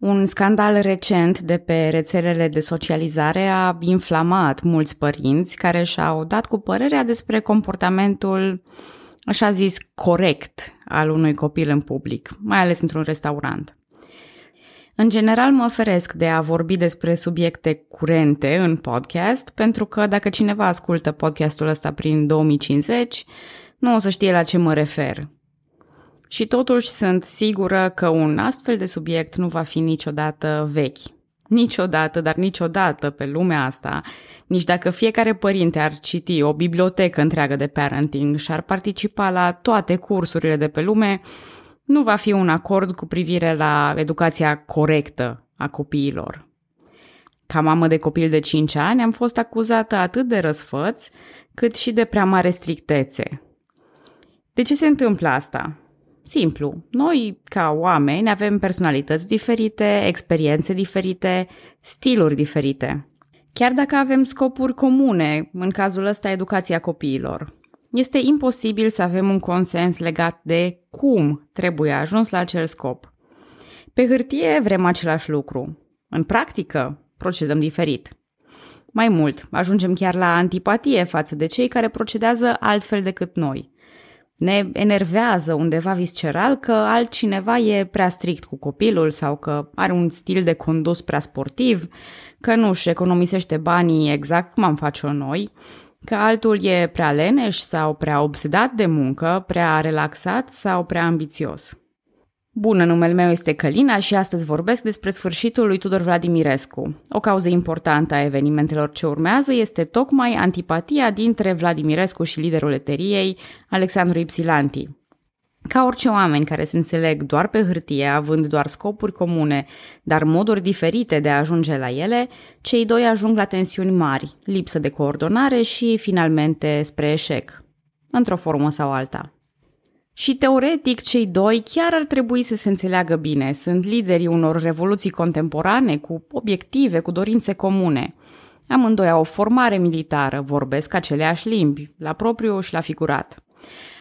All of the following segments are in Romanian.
Un scandal recent de pe rețelele de socializare a inflamat mulți părinți care și-au dat cu părerea despre comportamentul, așa zis, corect al unui copil în public, mai ales într-un restaurant. În general mă oferesc de a vorbi despre subiecte curente în podcast, pentru că dacă cineva ascultă podcastul ăsta prin 2050, nu o să știe la ce mă refer. Și totuși sunt sigură că un astfel de subiect nu va fi niciodată vechi. Niciodată, dar niciodată pe lumea asta, nici dacă fiecare părinte ar citi o bibliotecă întreagă de parenting și ar participa la toate cursurile de pe lume, nu va fi un acord cu privire la educația corectă a copiilor. Ca mamă de copil de 5 ani am fost acuzată atât de răsfăț, cât și de prea mare strictețe. De ce se întâmplă asta? Simplu. Noi, ca oameni, avem personalități diferite, experiențe diferite, stiluri diferite. Chiar dacă avem scopuri comune, în cazul ăsta educația copiilor, este imposibil să avem un consens legat de cum trebuie ajuns la acel scop. Pe hârtie vrem același lucru. În practică, procedăm diferit. Mai mult, ajungem chiar la antipatie față de cei care procedează altfel decât noi. Ne enervează undeva visceral că altcineva e prea strict cu copilul sau că are un stil de condus prea sportiv, că nu își economisește banii exact cum am face-o noi că altul e prea leneș sau prea obsedat de muncă, prea relaxat sau prea ambițios. Bună, numele meu este Călina și astăzi vorbesc despre sfârșitul lui Tudor Vladimirescu. O cauză importantă a evenimentelor ce urmează este tocmai antipatia dintre Vladimirescu și liderul eteriei, Alexandru Ipsilanti. Ca orice oameni care se înțeleg doar pe hârtie, având doar scopuri comune, dar moduri diferite de a ajunge la ele, cei doi ajung la tensiuni mari, lipsă de coordonare și, finalmente, spre eșec, într-o formă sau alta. Și teoretic, cei doi chiar ar trebui să se înțeleagă bine, sunt liderii unor revoluții contemporane cu obiective, cu dorințe comune. Amândoi au o formare militară, vorbesc aceleași limbi, la propriu și la figurat.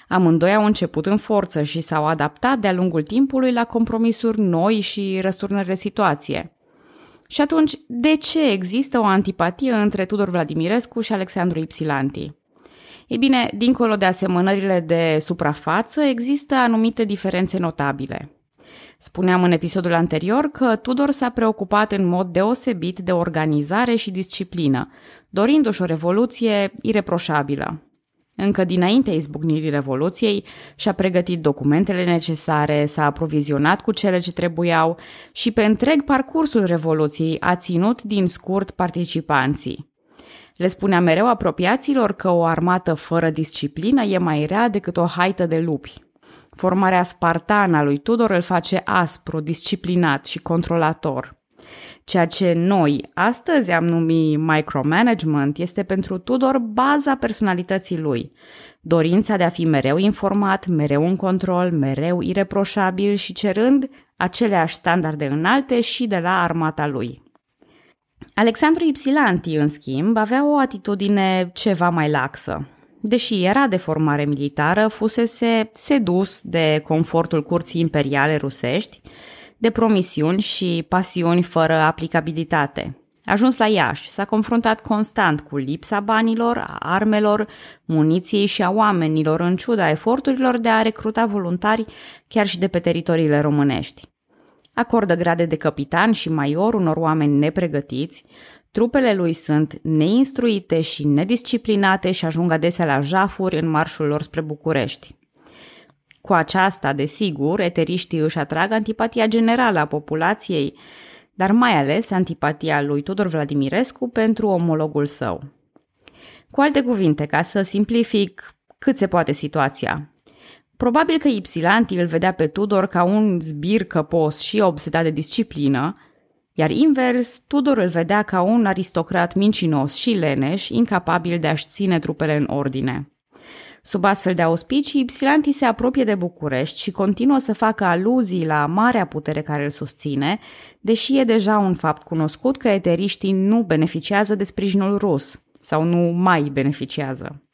Amândoi au început în forță și s-au adaptat de-a lungul timpului la compromisuri noi și răsturnări de situație. Și atunci, de ce există o antipatie între Tudor Vladimirescu și Alexandru Ipsilanti? Ei bine, dincolo de asemănările de suprafață, există anumite diferențe notabile. Spuneam în episodul anterior că Tudor s-a preocupat în mod deosebit de organizare și disciplină, dorindu-și o revoluție ireproșabilă încă dinaintea izbucnirii Revoluției, și-a pregătit documentele necesare, s-a aprovizionat cu cele ce trebuiau și pe întreg parcursul Revoluției a ținut din scurt participanții. Le spunea mereu apropiaților că o armată fără disciplină e mai rea decât o haită de lupi. Formarea spartană a lui Tudor îl face aspru, disciplinat și controlator – Ceea ce noi astăzi am numit micromanagement este pentru Tudor baza personalității lui. Dorința de a fi mereu informat, mereu în control, mereu ireproșabil și cerând aceleași standarde înalte și de la armata lui. Alexandru Ipsilanti, în schimb, avea o atitudine ceva mai laxă. Deși era de formare militară, fusese sedus de confortul curții imperiale rusești de promisiuni și pasiuni fără aplicabilitate. A ajuns la Iași, s-a confruntat constant cu lipsa banilor, a armelor, muniției și a oamenilor, în ciuda eforturilor de a recruta voluntari chiar și de pe teritoriile românești. Acordă grade de capitan și major unor oameni nepregătiți, trupele lui sunt neinstruite și nedisciplinate și ajung adesea la jafuri în marșul lor spre București. Cu aceasta, desigur, eteriștii își atrag antipatia generală a populației, dar mai ales antipatia lui Tudor Vladimirescu pentru omologul său. Cu alte cuvinte, ca să simplific cât se poate situația, Probabil că Ipsilanti îl vedea pe Tudor ca un zbir căpos și obsedat de disciplină, iar invers, Tudor îl vedea ca un aristocrat mincinos și leneș, incapabil de a-și ține trupele în ordine. Sub astfel de auspicii, Ipsilanti se apropie de București și continuă să facă aluzii la marea putere care îl susține, deși e deja un fapt cunoscut că eteriștii nu beneficiază de sprijinul rus sau nu mai beneficiază.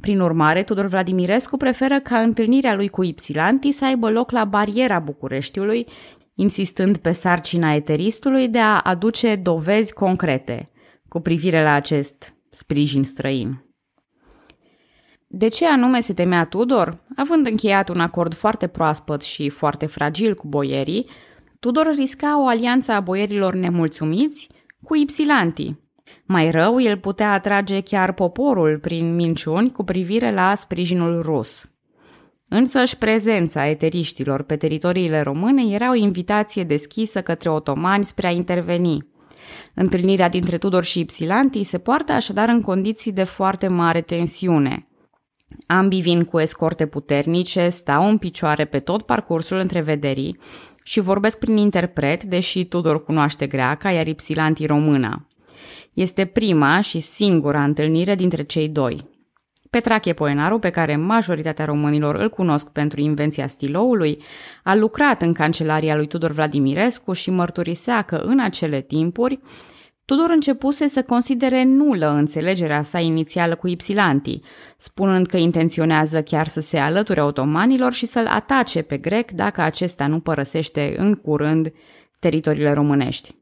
Prin urmare, Tudor Vladimirescu preferă ca întâlnirea lui cu Ipsilanti să aibă loc la bariera Bucureștiului, insistând pe sarcina eteristului de a aduce dovezi concrete cu privire la acest sprijin străin. De ce anume se temea Tudor? Având încheiat un acord foarte proaspăt și foarte fragil cu boierii, Tudor risca o alianță a boierilor nemulțumiți cu Ipsilanti. Mai rău, el putea atrage chiar poporul prin minciuni cu privire la sprijinul rus. Însăși prezența eteriștilor pe teritoriile române era o invitație deschisă către otomani spre a interveni. Întâlnirea dintre Tudor și Ipsilanti se poartă așadar în condiții de foarte mare tensiune – Ambii vin cu escorte puternice, stau în picioare pe tot parcursul întrevederii și vorbesc prin interpret, deși Tudor cunoaște greaca, iar Ipsilanti româna. Este prima și singura întâlnire dintre cei doi. Petrache Poenaru, pe care majoritatea românilor îl cunosc pentru invenția stiloului, a lucrat în cancelaria lui Tudor Vladimirescu și mărturisea că în acele timpuri Tudor începuse să considere nulă înțelegerea sa inițială cu Ipsilanti, spunând că intenționează chiar să se alăture otomanilor și să-l atace pe grec dacă acesta nu părăsește în curând teritoriile românești.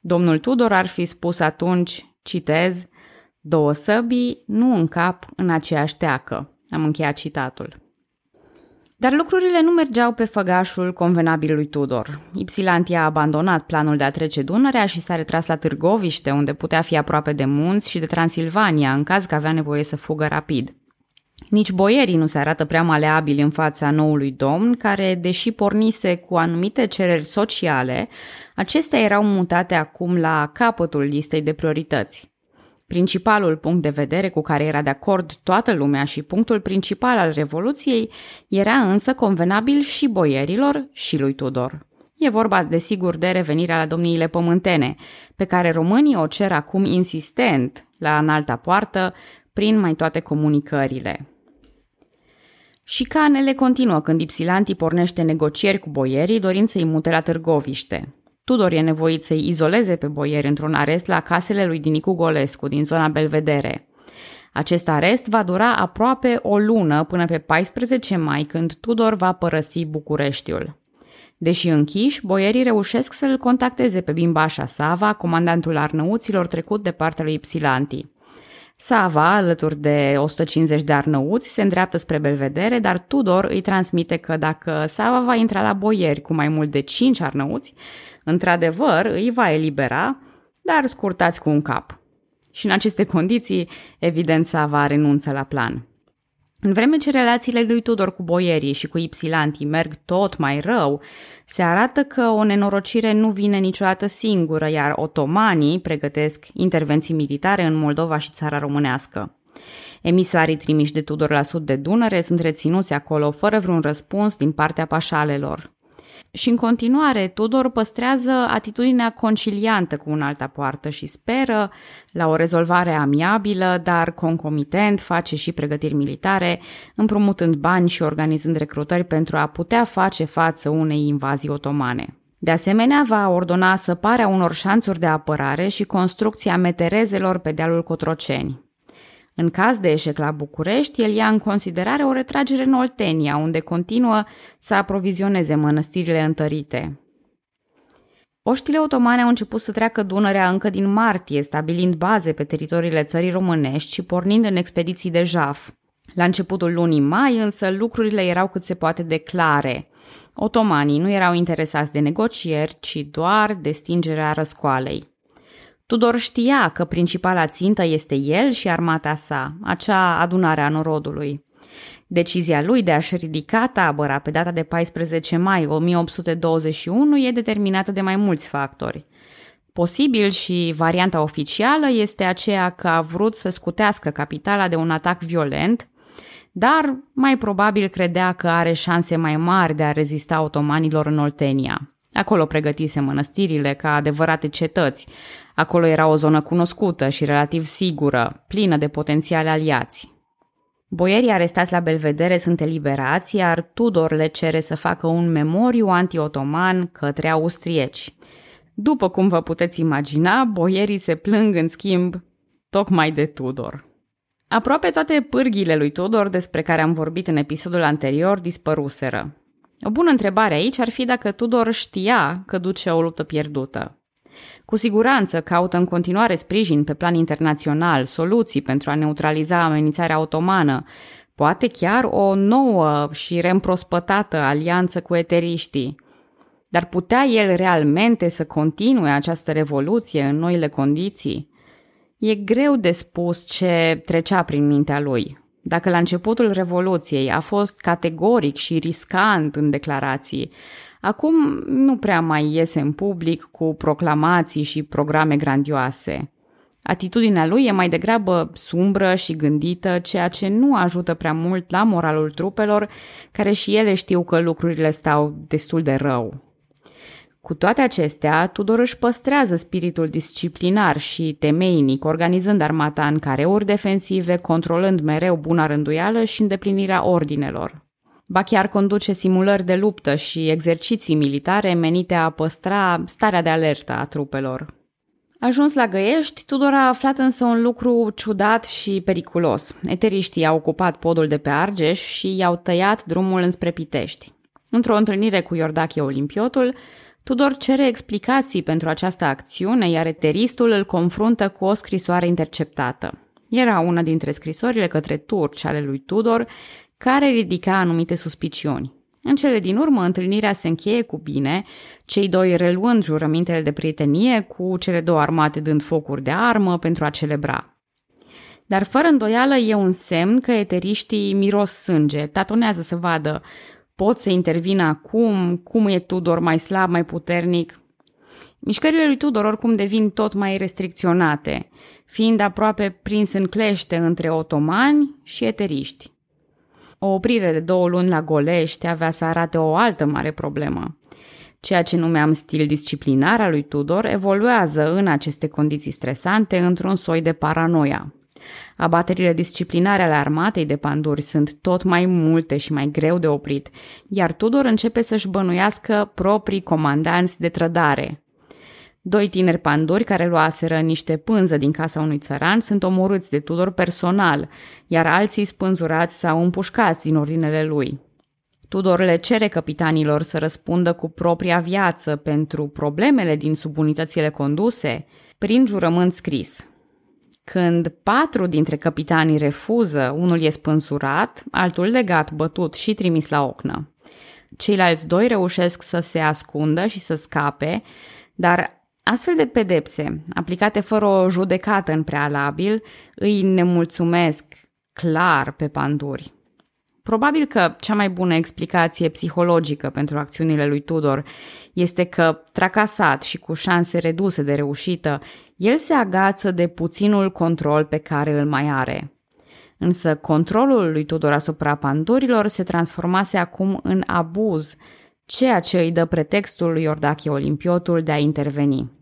Domnul Tudor ar fi spus atunci, citez, două săbii nu în cap în aceeași teacă. Am încheiat citatul. Dar lucrurile nu mergeau pe făgașul convenabil lui Tudor. Ipsilanti a abandonat planul de a trece Dunărea și s-a retras la Târgoviște, unde putea fi aproape de munți și de Transilvania, în caz că avea nevoie să fugă rapid. Nici boierii nu se arată prea maleabili în fața noului domn, care, deși pornise cu anumite cereri sociale, acestea erau mutate acum la capătul listei de priorități. Principalul punct de vedere cu care era de acord toată lumea și punctul principal al Revoluției era însă convenabil și boierilor și lui Tudor. E vorba, desigur, de revenirea la domniile pământene, pe care românii o cer acum insistent la înalta poartă prin mai toate comunicările. Și canele continuă când Ipsilanti pornește negocieri cu boierii dorind să-i mute la Târgoviște. Tudor e nevoit să-i izoleze pe boieri într-un arest la casele lui Dinicu Golescu din zona Belvedere. Acest arest va dura aproape o lună până pe 14 mai, când Tudor va părăsi Bucureștiul. Deși închiși, boierii reușesc să-l contacteze pe Bimbașa Sava, comandantul arnăuților trecut de partea lui Ipsilanti. Sava, alături de 150 de arnăuți, se îndreaptă spre Belvedere, dar Tudor îi transmite că dacă Sava va intra la boieri cu mai mult de 5 arnăuți, Într-adevăr, îi va elibera, dar scurtați cu un cap. Și în aceste condiții, evident, Sava renunță la plan. În vreme ce relațiile lui Tudor cu boierii și cu Ipsilanti merg tot mai rău, se arată că o nenorocire nu vine niciodată singură, iar otomanii pregătesc intervenții militare în Moldova și țara românească. Emisarii trimiși de Tudor la sud de Dunăre sunt reținuți acolo fără vreun răspuns din partea pașalelor. Și în continuare, Tudor păstrează atitudinea conciliantă cu un alta poartă și speră la o rezolvare amiabilă, dar concomitent face și pregătiri militare, împrumutând bani și organizând recrutări pentru a putea face față unei invazii otomane. De asemenea, va ordona săparea unor șanțuri de apărare și construcția meterezelor pe dealul Cotroceni. În caz de eșec la București, el ia în considerare o retragere în Oltenia, unde continuă să aprovizioneze mănăstirile întărite. Oștile otomane au început să treacă Dunărea încă din martie, stabilind baze pe teritoriile țării românești și pornind în expediții de jaf. La începutul lunii mai, însă, lucrurile erau cât se poate de clare. Otomanii nu erau interesați de negocieri, ci doar de stingerea răscoalei. Tudor știa că principala țintă este el și armata sa, acea adunare a norodului. Decizia lui de a-și ridica tabăra pe data de 14 mai 1821 e determinată de mai mulți factori. Posibil și varianta oficială este aceea că a vrut să scutească capitala de un atac violent, dar mai probabil credea că are șanse mai mari de a rezista otomanilor în Oltenia. Acolo pregătise mănăstirile ca adevărate cetăți. Acolo era o zonă cunoscută și relativ sigură, plină de potențiale aliați. Boierii arestați la Belvedere sunt eliberați, iar Tudor le cere să facă un memoriu anti-otoman către austrieci. După cum vă puteți imagina, boierii se plâng în schimb tocmai de Tudor. Aproape toate pârghile lui Tudor despre care am vorbit în episodul anterior dispăruseră. O bună întrebare aici ar fi dacă Tudor știa că duce o luptă pierdută. Cu siguranță caută în continuare sprijin pe plan internațional, soluții pentru a neutraliza amenințarea otomană, poate chiar o nouă și reîmprospătată alianță cu eteriștii. Dar putea el realmente să continue această revoluție în noile condiții? E greu de spus ce trecea prin mintea lui. Dacă la începutul Revoluției a fost categoric și riscant în declarații, acum nu prea mai iese în public cu proclamații și programe grandioase. Atitudinea lui e mai degrabă sumbră și gândită, ceea ce nu ajută prea mult la moralul trupelor, care și ele știu că lucrurile stau destul de rău. Cu toate acestea, Tudor își păstrează spiritul disciplinar și temeinic, organizând armata în careuri defensive, controlând mereu buna rânduială și îndeplinirea ordinelor. Ba chiar conduce simulări de luptă și exerciții militare menite a păstra starea de alertă a trupelor. Ajuns la Găiești, Tudor a aflat însă un lucru ciudat și periculos. Eteriștii au ocupat podul de pe Argeș și i-au tăiat drumul înspre Pitești. Într-o întâlnire cu Iordache Olimpiotul, Tudor cere explicații pentru această acțiune, iar eteristul îl confruntă cu o scrisoare interceptată. Era una dintre scrisorile către turci ale lui Tudor, care ridica anumite suspiciuni. În cele din urmă, întâlnirea se încheie cu bine, cei doi reluând jurămintele de prietenie cu cele două armate dând focuri de armă pentru a celebra. Dar fără îndoială e un semn că eteriștii miros sânge, tatonează să vadă pot să intervină acum, cum e Tudor mai slab, mai puternic. Mișcările lui Tudor oricum devin tot mai restricționate, fiind aproape prins în clește între otomani și eteriști. O oprire de două luni la Golești avea să arate o altă mare problemă. Ceea ce numeam stil disciplinar al lui Tudor evoluează în aceste condiții stresante într-un soi de paranoia. Abaterile disciplinare ale armatei de panduri sunt tot mai multe și mai greu de oprit, iar Tudor începe să-și bănuiască proprii comandanți de trădare. Doi tineri panduri care luaseră niște pânză din casa unui țăran sunt omorâți de Tudor personal, iar alții spânzurați sau împușcați din orinele lui. Tudor le cere capitanilor să răspundă cu propria viață pentru problemele din subunitățile conduse prin jurământ scris. Când patru dintre capitanii refuză, unul e spânsurat, altul legat, bătut și trimis la ocnă. Ceilalți doi reușesc să se ascundă și să scape, dar Astfel de pedepse, aplicate fără o judecată în prealabil, îi nemulțumesc clar pe panduri. Probabil că cea mai bună explicație psihologică pentru acțiunile lui Tudor este că, tracasat și cu șanse reduse de reușită, el se agață de puținul control pe care îl mai are. Însă controlul lui Tudor asupra pandurilor se transformase acum în abuz, ceea ce îi dă pretextul lui Iordache Olimpiotul de a interveni.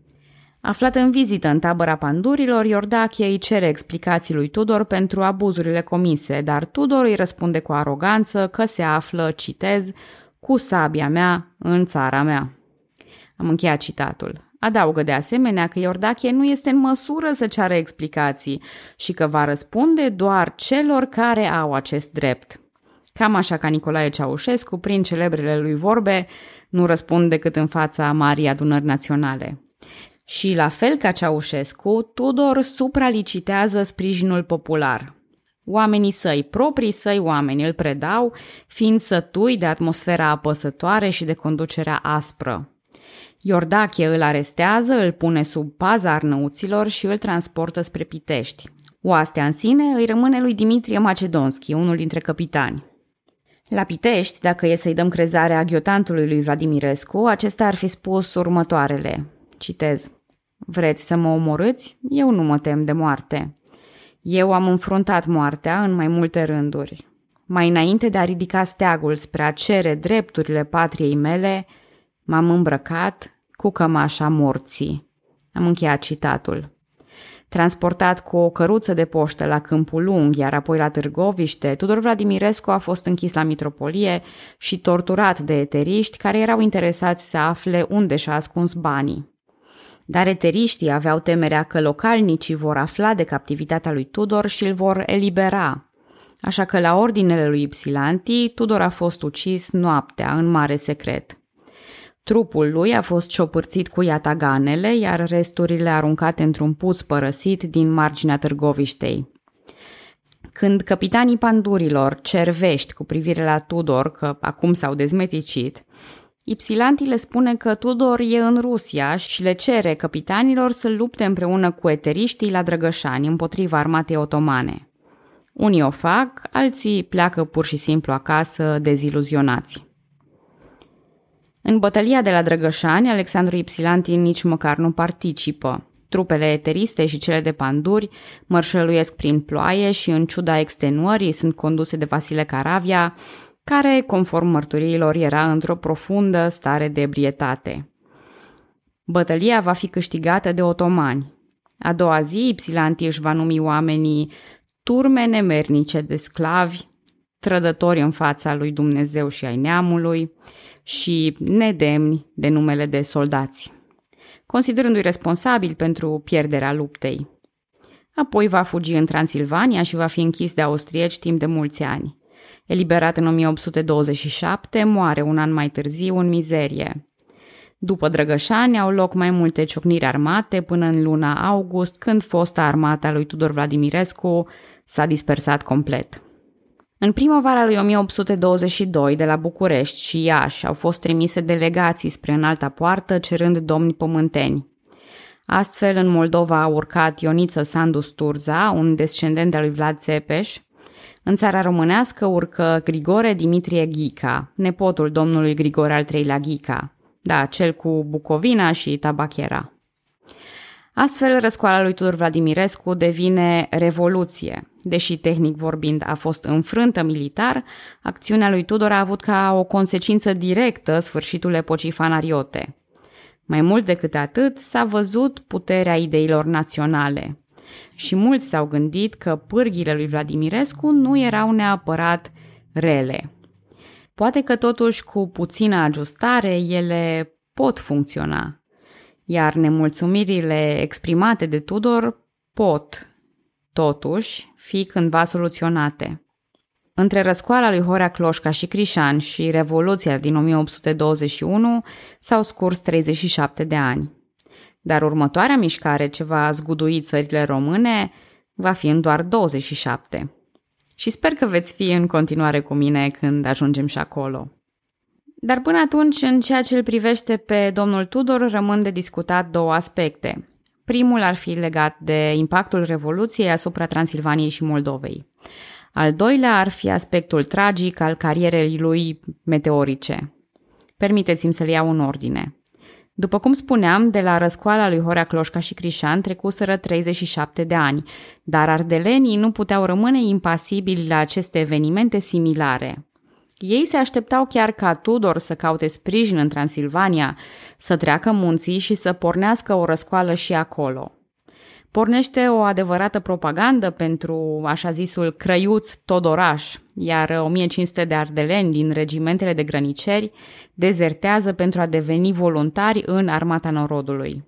Aflat în vizită în tabăra pandurilor, Iordache îi cere explicații lui Tudor pentru abuzurile comise, dar Tudor îi răspunde cu aroganță că se află, citez, cu sabia mea în țara mea. Am încheiat citatul. Adaugă de asemenea că Iordache nu este în măsură să ceară explicații și că va răspunde doar celor care au acest drept. Cam așa ca Nicolae Ceaușescu, prin celebrele lui vorbe, nu răspund decât în fața marii adunări naționale. Și la fel ca Ceaușescu, Tudor supralicitează sprijinul popular. Oamenii săi, proprii săi oameni, îl predau, fiind sătui de atmosfera apăsătoare și de conducerea aspră. Iordache îl arestează, îl pune sub paza arnăuților și îl transportă spre Pitești. Oastea în sine îi rămâne lui Dimitrie Macedonski, unul dintre capitani. La Pitești, dacă e să-i dăm crezarea aghiotantului lui Vladimirescu, acesta ar fi spus următoarele. Citez. Vreți să mă omorâți? Eu nu mă tem de moarte. Eu am înfruntat moartea în mai multe rânduri. Mai înainte de a ridica steagul spre a cere drepturile patriei mele, m-am îmbrăcat cu cămașa morții. Am încheiat citatul. Transportat cu o căruță de poștă la Câmpul Lung, iar apoi la Târgoviște, Tudor Vladimirescu a fost închis la mitropolie și torturat de eteriști care erau interesați să afle unde și-a ascuns banii. Dar eteriștii aveau temerea că localnicii vor afla de captivitatea lui Tudor și îl vor elibera. Așa că la ordinele lui Ipsilanti, Tudor a fost ucis noaptea, în mare secret. Trupul lui a fost ciopărțit cu iataganele, iar resturile aruncate într-un puț părăsit din marginea Târgoviștei. Când capitanii pandurilor cer vești cu privire la Tudor, că acum s-au dezmeticit, Ipsilanti le spune că Tudor e în Rusia și le cere capitanilor să lupte împreună cu eteriștii la Drăgășani împotriva armatei otomane. Unii o fac, alții pleacă pur și simplu acasă deziluzionați. În bătălia de la Drăgășani, Alexandru Ipsilanti nici măcar nu participă. Trupele eteriste și cele de panduri mărșăluiesc prin ploaie și în ciuda extenuării sunt conduse de Vasile Caravia, care, conform mărturiilor, era într-o profundă stare de ebrietate. Bătălia va fi câștigată de otomani. A doua zi, Ipsilanti își va numi oamenii turme nemernice de sclavi, trădători în fața lui Dumnezeu și ai neamului și nedemni de numele de soldați, considerându-i responsabil pentru pierderea luptei. Apoi va fugi în Transilvania și va fi închis de austrieci timp de mulți ani. Eliberat în 1827, moare un an mai târziu în mizerie. După Drăgășani au loc mai multe ciocniri armate până în luna august, când fosta armata lui Tudor Vladimirescu s-a dispersat complet. În primăvara lui 1822, de la București și Iași, au fost trimise delegații spre înalta poartă cerând domni pământeni. Astfel, în Moldova a urcat Ioniță Sandu Sturza, un descendent al lui Vlad Țepeș. În țara românească urcă Grigore Dimitrie Ghica, nepotul domnului Grigore al III-lea Ghica. Da, cel cu Bucovina și Tabachera. Astfel, răscoala lui Tudor Vladimirescu devine revoluție. Deși tehnic vorbind a fost înfrântă militar, acțiunea lui Tudor a avut ca o consecință directă sfârșitul epocii fanariote. Mai mult decât atât, s-a văzut puterea ideilor naționale. Și mulți s-au gândit că pârghile lui Vladimirescu nu erau neapărat rele. Poate că totuși cu puțină ajustare ele pot funcționa – iar nemulțumirile exprimate de Tudor pot, totuși, fi cândva soluționate. Între răscoala lui Horea Cloșca și Crișan și Revoluția din 1821 s-au scurs 37 de ani. Dar următoarea mișcare ce va zgudui țările române va fi în doar 27. Și sper că veți fi în continuare cu mine când ajungem și acolo. Dar până atunci, în ceea ce îl privește pe domnul Tudor, rămân de discutat două aspecte. Primul ar fi legat de impactul Revoluției asupra Transilvaniei și Moldovei. Al doilea ar fi aspectul tragic al carierei lui meteorice. Permiteți-mi să le iau în ordine. După cum spuneam, de la răscoala lui Horea Cloșca și Crișan trecuseră 37 de ani, dar ardelenii nu puteau rămâne impasibili la aceste evenimente similare. Ei se așteptau chiar ca Tudor să caute sprijin în Transilvania, să treacă munții și să pornească o răscoală și acolo. Pornește o adevărată propagandă pentru așa zisul Crăiuț Todoraș, iar 1500 de ardeleni din regimentele de grăniceri dezertează pentru a deveni voluntari în armata norodului.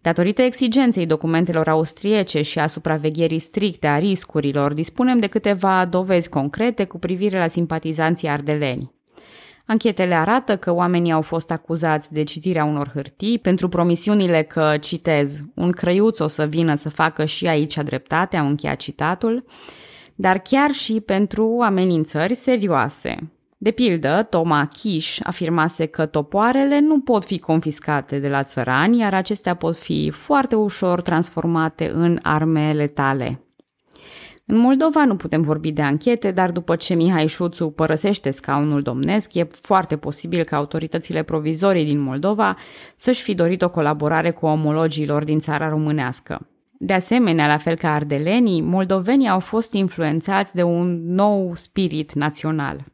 Datorită exigenței documentelor austriece și a supravegherii stricte a riscurilor, dispunem de câteva dovezi concrete cu privire la simpatizanții ardeleni. Anchetele arată că oamenii au fost acuzați de citirea unor hârtii pentru promisiunile că, citez, un crăiuț o să vină să facă și aici dreptate, au încheiat citatul, dar chiar și pentru amenințări serioase, de pildă, Toma Kish afirmase că topoarele nu pot fi confiscate de la țărani, iar acestea pot fi foarte ușor transformate în arme letale. În Moldova nu putem vorbi de anchete, dar după ce Mihai Șuțu părăsește scaunul domnesc, e foarte posibil ca autoritățile provizorii din Moldova să-și fi dorit o colaborare cu omologilor din țara românească. De asemenea, la fel ca ardelenii, moldovenii au fost influențați de un nou spirit național.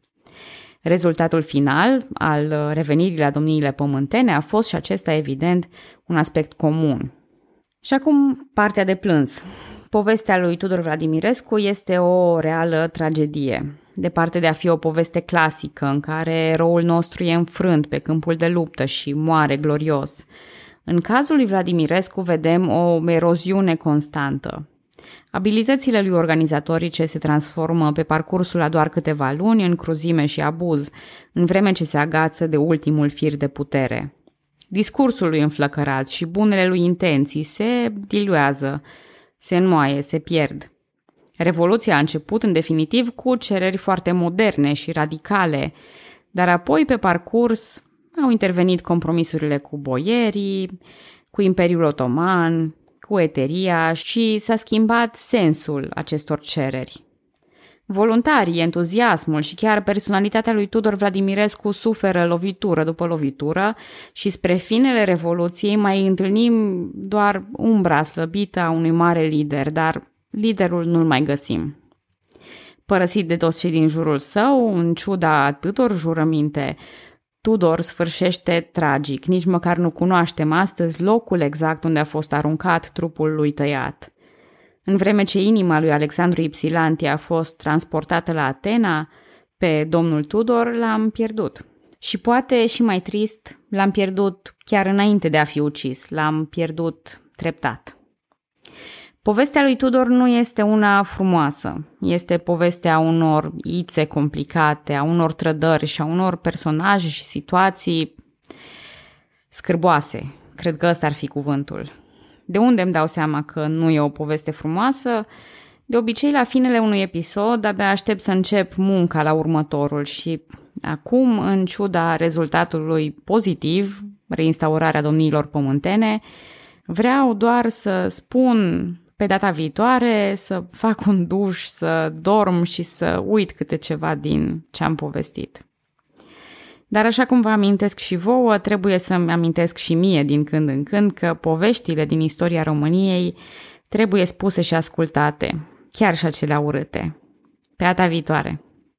Rezultatul final al revenirii la domniile pământene a fost și acesta evident un aspect comun. Și acum partea de plâns. Povestea lui Tudor Vladimirescu este o reală tragedie. Departe de a fi o poveste clasică în care eroul nostru e înfrânt pe câmpul de luptă și moare glorios. În cazul lui Vladimirescu vedem o eroziune constantă. Abilitățile lui organizatorice se transformă pe parcursul a doar câteva luni în cruzime și abuz, în vreme ce se agață de ultimul fir de putere. Discursul lui înflăcărat și bunele lui intenții se diluează, se înmoaie, se pierd. Revoluția a început în definitiv cu cereri foarte moderne și radicale, dar apoi pe parcurs au intervenit compromisurile cu boierii, cu Imperiul Otoman, cu eteria și s-a schimbat sensul acestor cereri. Voluntarii, entuziasmul și chiar personalitatea lui Tudor Vladimirescu suferă lovitură după lovitură și spre finele Revoluției mai întâlnim doar umbra slăbită a unui mare lider, dar liderul nu-l mai găsim. Părăsit de toți cei din jurul său, în ciuda atâtor jurăminte, Tudor sfârșește tragic, nici măcar nu cunoaștem astăzi locul exact unde a fost aruncat trupul lui tăiat. În vreme ce inima lui Alexandru Ipsilanti a fost transportată la Atena, pe domnul Tudor l-am pierdut. Și poate și mai trist, l-am pierdut chiar înainte de a fi ucis, l-am pierdut treptat. Povestea lui Tudor nu este una frumoasă. Este povestea unor ițe complicate, a unor trădări și a unor personaje și situații scârboase. Cred că ăsta ar fi cuvântul. De unde îmi dau seama că nu e o poveste frumoasă? De obicei, la finele unui episod, abia aștept să încep munca la următorul și acum, în ciuda rezultatului pozitiv, reinstaurarea domniilor pământene, vreau doar să spun pe data viitoare să fac un duș, să dorm și să uit câte ceva din ce am povestit. Dar așa cum vă amintesc și vouă, trebuie să-mi amintesc și mie din când în când că poveștile din istoria României trebuie spuse și ascultate, chiar și acelea urâte. Pe data viitoare!